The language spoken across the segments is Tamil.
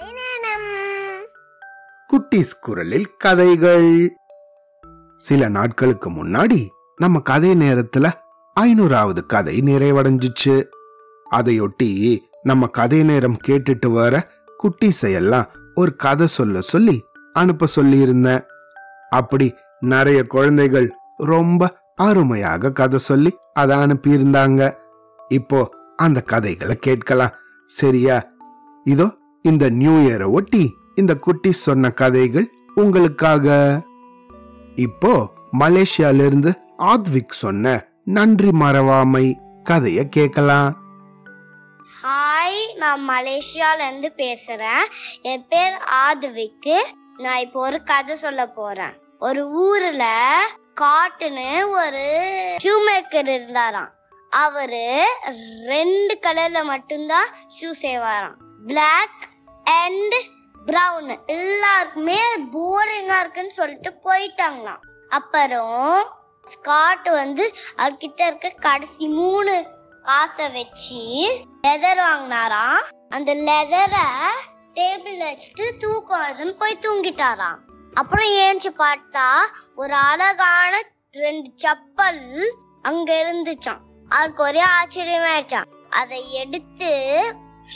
குட்டிஸ் குட்டீஸ் குரலில் கதைகள். சில நாட்களுக்கு முன்னாடி நம்ம கதை நேரத்துல ஐநூறாவது கதை நிறைவடைஞ்சிச்சு. அதையொட்டி நம்ம கதை நேரம் கேட்டுட்டு வர குட்டிஸையெல்லாம் ஒரு கதை சொல்ல சொல்லி அனுப்ப சொல்லியிருந்தேன். அப்படி நிறைய குழந்தைகள் ரொம்ப அருமையாக கதை சொல்லி அதை அனுப்பியிருந்தாங்க. இப்போ அந்த கதைகளை கேட்கலாம். சரியா? இதோ இந்த நியூ இயரை ஒட்டி இந்த குட்டி சொன்ன கதைகள் உங்களுக்காக. இப்போ மலேசியால இருந்து ஆத்விக் சொன்ன நன்றி மறவாமை கதைய கேட்கலாம். ஹாய் நான் மலேசியால இருந்து பேசுறேன். என் பேர் ஆத்விக்கு நான் இப்போ ஒரு கதை சொல்ல போறேன். ஒரு ஊர்ல காட்டுன்னு ஒரு ஷூ மேக்கர் இருந்தாராம். அவரு ரெண்டு கலர்ல மட்டும்தான் ஷூ செய்வாராம். பிளாக் அண்ட் பிரவுன் எல்லாருக்குமே போரிங்கா இருக்குன்னு சொல்லிட்டு போயிட்டாங்களாம். அப்புறம் ஸ்காட் வந்து அவர்கிட்ட இருக்க கடைசி மூணு காசை வச்சு லெதர் வாங்கினாராம். அந்த லெதரை டேபிள் வச்சுட்டு தூக்கம் வருதுன்னு போய் தூங்கிட்டாராம். அப்புறம் ஏஞ்சி பார்த்தா ஒரு அழகான ரெண்டு செப்பல் அங்க இருந்துச்சான் அவருக்கு ஒரே ஆச்சரியமாயிடுச்சான் அதை எடுத்து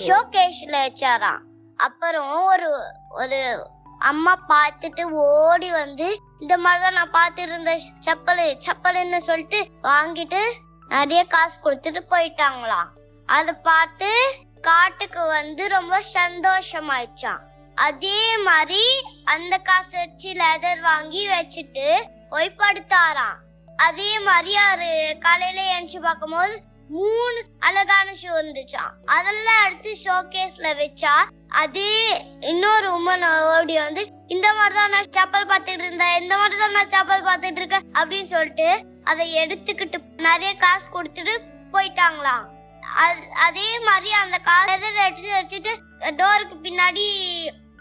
ஷோகேஷ்ல வச்சாராம். அப்புறம் ஒரு ஒரு அம்மா பார்த்துட்டு ஓடி வந்து இந்த மாதிரிதான் நான் பார்த்துட்டு இருந்த செப்பலு செப்பலுன்னு சொல்லிட்டு வாங்கிட்டு நிறைய காசு கொடுத்துட்டு போயிட்டாங்களாம் அதை பார்த்து காட்டுக்கு வந்து ரொம்ப சந்தோஷமாயிடுச்சான் அதே மாதிரி அந்த காசு வச்சு லெதர் வாங்கி வச்சுட்டு போய் படுத்தாராம். அதே மாதிரி அவரு காலையில எழுந்து பார்க்கும்போது மூணு அழகான ஷூ இருந்துச்சான் அதெல்லாம் எடுத்து ஷோகேஸ்ல வச்சா அதே இன்னொரு உமன் ஓடி வந்து இந்த மாதிரி தான் நான் சாப்பல் பார்த்துட்டு இருந்தேன் இந்த மாதிரி தான் நான் சாப்பல் பார்த்துட்டு இருக்கேன் அப்படின்னு சொல்லிட்டு அதை எடுத்துக்கிட்டு நிறைய காசு கொடுத்துட்டு போயிட்டாங்களாம். அது- அதே மாதிரி அந்த காசை எடுத்து வச்சுட்டு டோருக்கு பின்னாடி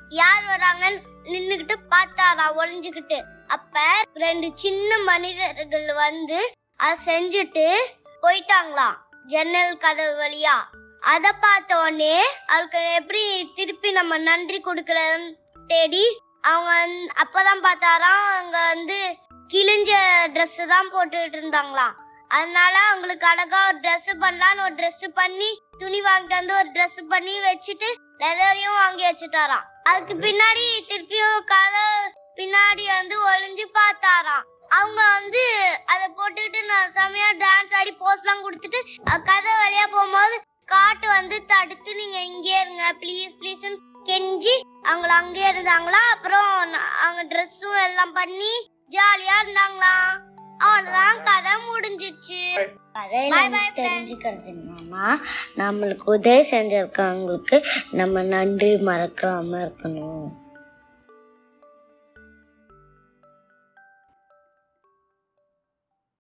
யார் வராங்கன்னு நின்னுகிட்டு பார்த்தாரா ஒளிஞ்சுக்கிட்டு. அப்ப ரெண்டு சின்ன மனிதர்கள் வந்து அதை செஞ்சுட்டு போயிட்டாங்களாம் ஜன்னல் கதவு வழியா. அத பார்த்த உடனே அவருக்கு எப்படி திருப்பி நம்ம நன்றி கொடுக்கறதுன்னு தேடி அவங்க அப்பதான் பார்த்தாராம் அவங்க வந்து கிழிஞ்ச Dress தான் போட்டுட்டு இருந்தாங்களாம். அதனால அவங்களுக்கு அழகா ஒரு Dress பண்ணலான்னு ஒரு Dress பண்ணி துணி வாங்கிட்டு வந்து ஒரு Dress பண்ணி வச்சுட்டு லெதரையும் வாங்கி வச்சுட்டாராம். அதுக்கு பின்னாடி திருப்பியும் கதை பின்னாடி வந்து ஒளிஞ்சு பார்த்தாராம். அவங்க வந்து அதை போட்டுக்கிட்டு நான் செமையா டான்ஸ் ஆடி போஸ்லாம் கொடுத்துட்டு கதை வழியா போகும்போது வந்து தடுத்து நீங்க இங்கே இருங்க. ப்ளீஸ் ப்ளீஸ் கெஞ்சி அவங்கள அங்கே இருந்தாங்களா? அப்புறம் அவங்க ட்ரெஸ்ஸும் எல்லாம் பண்ணி ஜாலியா இருந்தாங்களாம் அவ்வளவுதான் கதை முடிஞ்சிச்சு. கதையில Bye இருந்து bye friends. தெரிஞ்சுக்கிறது என்னன்னா நம்மளுக்கு உதவி செஞ்சிருக்கவங்களுக்கு நம்ம நன்றி மறக்காம இருக்கணும்.